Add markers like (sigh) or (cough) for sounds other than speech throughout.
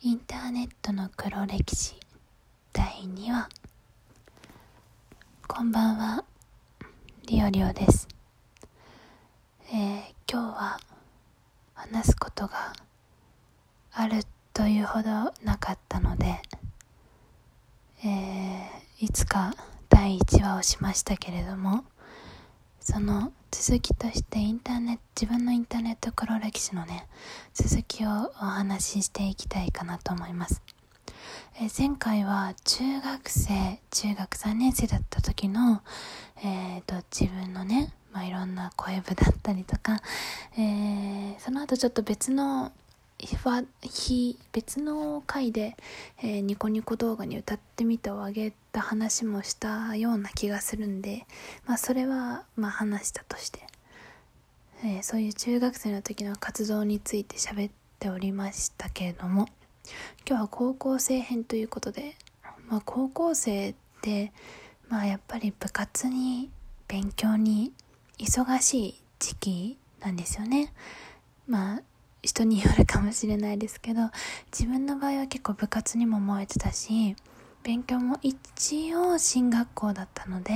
インターネットの黒歴史。第2話。こんばんは。リオリオです。えー、今日は話すことがあるというほどなかったのでえー、いつか第1話をしましたけれどもその続きとしてインターネット自分のインターネット黒歴史のね続きをお話ししていきたいかなと思います。え前回は中学生中学3年生だった時の、えーと、自分のね、まあ、いろんな声部だったりとか、えー、その後ちょっと別の日別の回で、えー、ニコニコ動画に歌ってみたをあげた話もしたような気がするんで、まあ、それはまあ話したとして、えー、そういう中学生の時の活動について喋っておりましたけれども今日は高校生編ということで、まあ、高校生ってまあやっぱり部活に勉強に忙しい時期なんですよね。まあ人によるかもしれないですけど自分の場合は結構部活にも燃えてたし勉強も一応進学校だったので、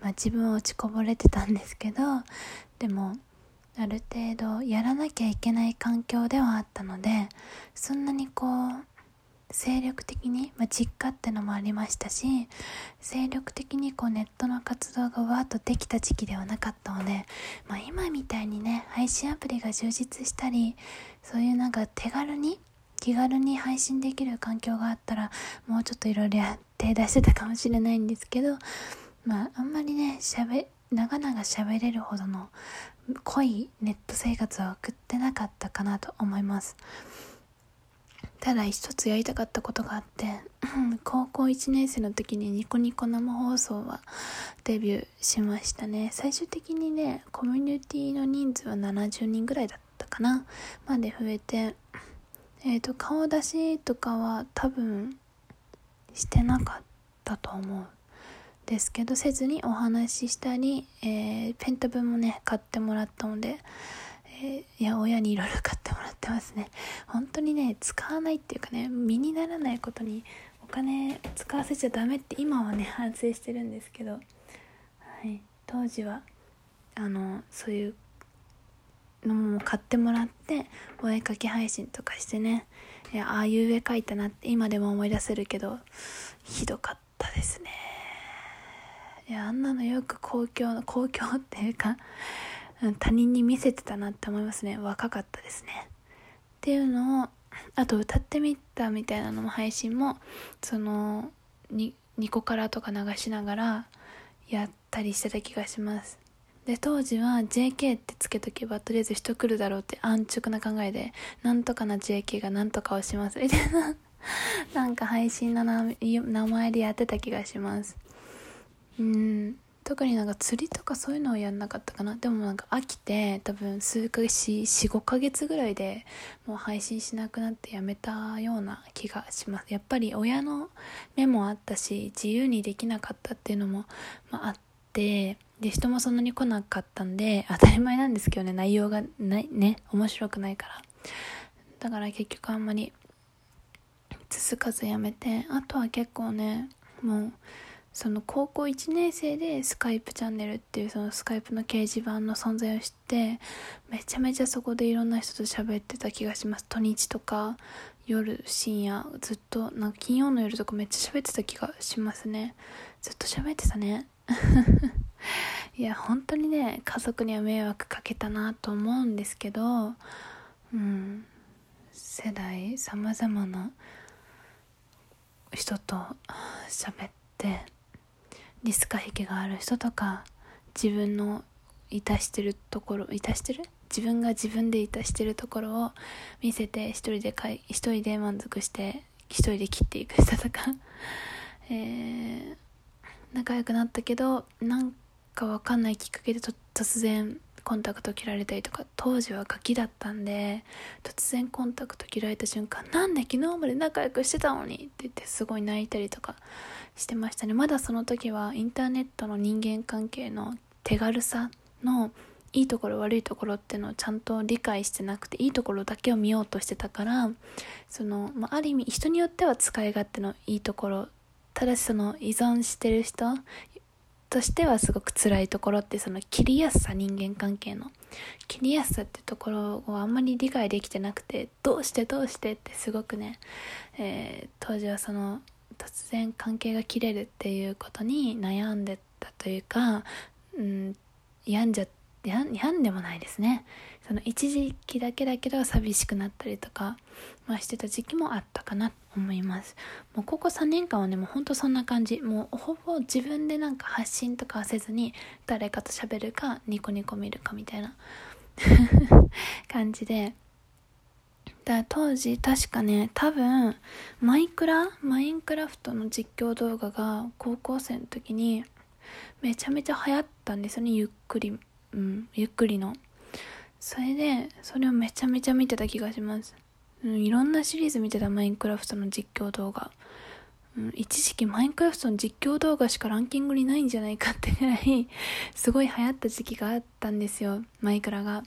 まあ、自分は落ちこぼれてたんですけどでもある程度やらなきゃいけない環境ではあったのでそんなにこう精力的に、まあ、実家ってのもありましたし精力的にこうネットの活動がわーっとできた時期ではなかったので、まあ、今みたいにね配信アプリが充実したりそういうなんか手軽に気軽に配信できる環境があったらもうちょっといろいろ手出してたかもしれないんですけどまああんまりねしゃべ長々喋れるほどの濃いネット生活は送ってなかったかなと思います。ただ一つやりたかったことがあって (laughs) 高校1年生の時にニコニコ生放送はデビューしましたね。最終的にねコミュニティの人数は70人ぐらいだったかな。まで増えてえっ、ー、と顔出しとかは多分してなかったと思うですけどせずにお話ししたり、えー、ペンタブもね買ってもらったのでえ、いや親にいろいろ買ってもらってますね。本当にね使わないっていうかね身にならないことにお金使わせちゃダメって今はね反省してるんですけど、はい、当時はあのそういうのも買ってもらってお絵かき配信とかしてね。いやああいう絵描いたなって今でも思い出せるけどひどかったですね。いやあんなのよく公共の公共っていうか他人に見せてたなって思いますね。若かったですね。っていうのをあと歌ってみたみたいなのも配信もそのニコカラとか流しながらやったりしてた気がします。で当時は JK ってつけとけばとりあえず人来るだろうって安直な考えでなんとかな JK がなんとかをします。みたいな。なんか配信の名前でやってた気がします。うん。特になんか釣りとかそういうのはやんなかったかな。でもなんか飽きて多分数ヶ月45ヶ月ぐらいでもう配信しなくなってやめたような気がします。やっぱり親の目もあったし自由にできなかったっていうのも、まあ、あってで人もそんなに来なかったんで当たり前なんですけどね。内容がないね面白くないから。だから結局あんまり続かずやめてあとは結構ねもうその高校1年生でスカイプチャンネルっていうそのスカイプの掲示板の存在を知ってめちゃめちゃそこでいろんな人と喋ってた気がします。土日とか夜深夜ずっとなんか金曜の夜とかめっちゃ喋ってた気がしますね。ずっと喋ってたね。(laughs) いや本当にね家族には迷惑かけたなと思うんですけどうん世代様々な人と喋ってディスカ癖がある人とか自分のいたしてるところいたしてる？自分が自分でいたしてるところを見せて一人でかい一人で満足して一人で切っていく人とか。(laughs) えー、仲良くなったけどなんかわかんないきっかけで突然コンタクト切られたりとか当時はガキだったんで突然コンタクト切られた瞬間なんで昨日まで仲良くしてたのに？って言ってすごい泣いたりとかしてましたね。まだその時はインターネットの人間関係の手軽さのいいところ悪いところっていうのをちゃんと理解してなくていいところだけを見ようとしてたからその、まあ、ある意味人によっては使い勝手のいいところただしその依存してる人としてはすごく辛いところってその切りやすさ人間関係の。切りやすさってところをあんまり理解できてなくてどうしてどうしてってすごくね、えー、当時はその突然関係が切れるっていうことに悩んでたというか、うん、病んじゃ病んでもないですね。その一時期だけだけど寂しくなったりとか、まあ、してた時期もあったかなと思います。もうここ3年間はねもうほんとそんな感じ。もうほぼ自分でなんか発信とかはせずに誰かと喋るかニコニコ見るかみたいな (laughs) 感じで。だ当時確かね多分マイクラマインクラフトの実況動画が高校生の時にめちゃめちゃ流行ったんですよねゆっくり。うんゆっくりの。それでそれをめちゃめちゃ見てた気がします、うん、いろんなシリーズ見てたマインクラフトの実況動画、うん、一時期マインクラフトの実況動画しかランキングにないんじゃないかってぐらいすごい流行った時期があったんですよマイクラが。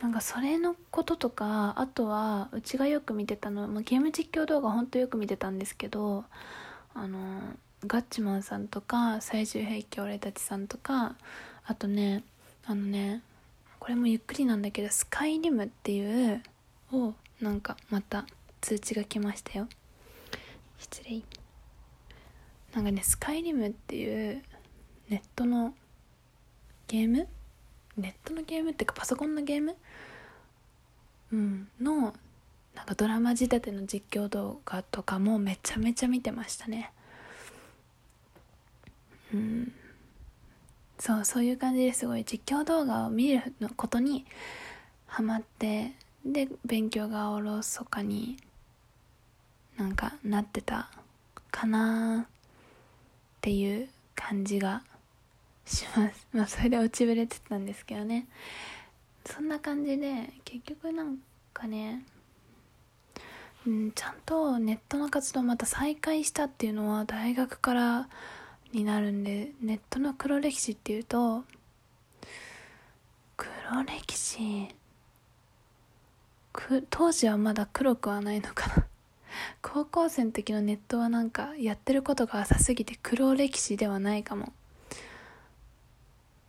なんかそれのこととかあとはうちがよく見てたの、まあ、ゲーム実況動画ほんとよく見てたんですけどあのガッチマンさんとか最終兵器俺たちさんとかあとねあのねこれもゆっくりなんだけどスカイリムっていうをなんかまた通知が来ましたよ。失礼。なんかねスカイリムっていうネットのゲーム？ネットのゲームっていうかパソコンのゲーム？うんのなんかドラマ仕立ての実況動画とかもめちゃめちゃ見てましたね。うんそうそういう感じですごい実況動画を見ることにハマってで勉強がおろそかになんかなってたかなっていう感じがします。(laughs) まあそれで落ちぶれてたんですけどね。そんな感じで結局なんかねうんちゃんとネットの活動また再開したっていうのは大学からになるんでネットの黒歴史っていうと黒歴史？く当時はまだ黒くはないのかな。(laughs) 高校生の時のネットはなんかやってることが浅すぎて黒歴史ではないかも。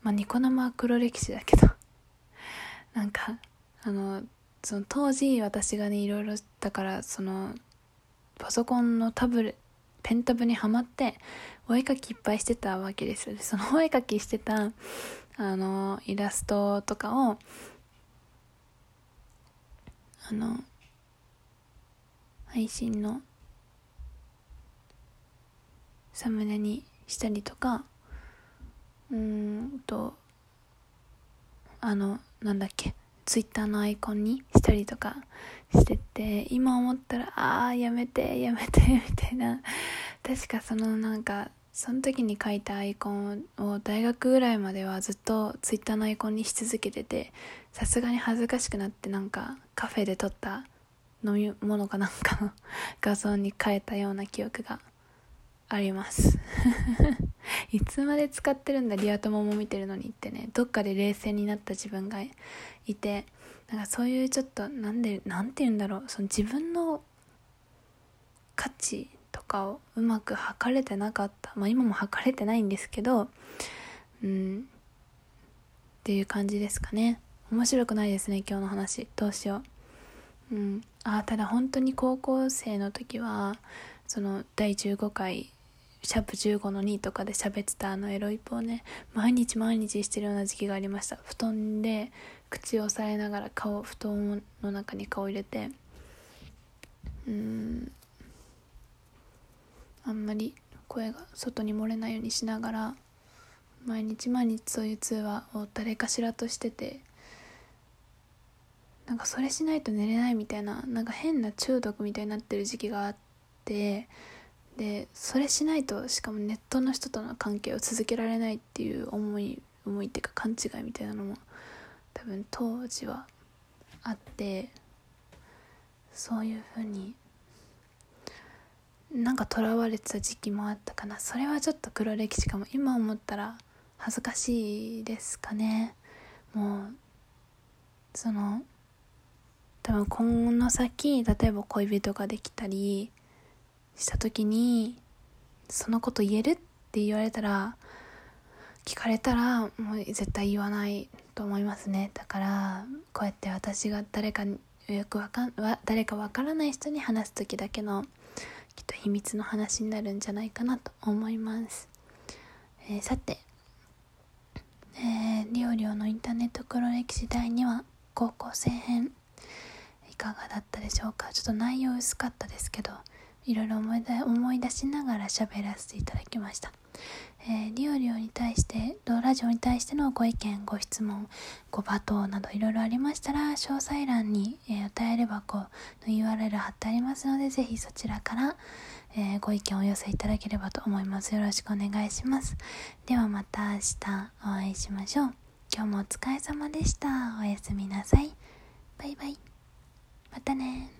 まあニコ生は黒歴史だけど。(laughs) なんかあのその当時私がねいろいろだからそのパソコンのタブレペンタブにはまってお絵かきいっぱいしてたわけですよその (laughs) お絵かきしてたあのイラストとかをあの配信のサムネにしたりとかうんとあのなんだっけツイッターのアイコンにしたりとかしてて今思ったらああやめてやめてみたいな。確かそのなんかその時に書いたアイコンを大学ぐらいまではずっとツイッターのアイコンにし続けててさすがに恥ずかしくなってなんかカフェで撮った飲み物かなんかの (laughs) 画像に変えたような記憶があります。(laughs) いつまで使ってるんだリア友も見てるのにってねどっかで冷静になった自分がいてなんかそういうちょっとなんでなんて言うんだろうその自分の価値とかをうまく測れてなかった。まあ今も測れてないんですけどうん。っていう感じですかね。面白くないですね今日の話。どうしよう。うん。あただ本当に高校生の時はその第15回シャープ15の2とかで喋ってたあのエロイプをね毎日毎日してるような時期がありました。布団で口を押さえながら顔布団の中に顔入れてうん。あんまり声が外に漏れないようにしながら毎日毎日そういう通話を誰かしらとしててなんかそれしないと寝れないみたいななんか変な中毒みたいになってる時期があってでそれしないとしかもネットの人との関係を続けられないっていう思い思いっていうか勘違いみたいなのも多分当時はあってそういうふうになんかとらわれてた時期もあったかな。それはちょっと黒歴史かも。今思ったら恥ずかしいですかね。もうその多分今の先例えば恋人ができたりした時にそのこと言えるって言われたら聞かれたらもう絶対言わないと思いますね。だからこうやって私が誰かによくわかん誰かわからない人に話す時だけのきっと秘密の話になるんじゃないかなと思います、えー、さて、えー、リオリオのインターネット黒歴史第2話高校生編いかがだったでしょうか？ちょっと内容薄かったですけどいろいろ思い思い出しながら喋らせていただきました。えー、リオリオに対して、ラジオに対してのご意見、ご質問、ご罵倒などいろいろありましたら、詳細欄に、えー、お便り箱の URL 貼ってありますので、ぜひそちらから、えー、ご意見をお寄せいただければと思います。よろしくお願いします。ではまた明日お会いしましょう。今日もお疲れ様でした。おやすみなさい。バイバイ。またね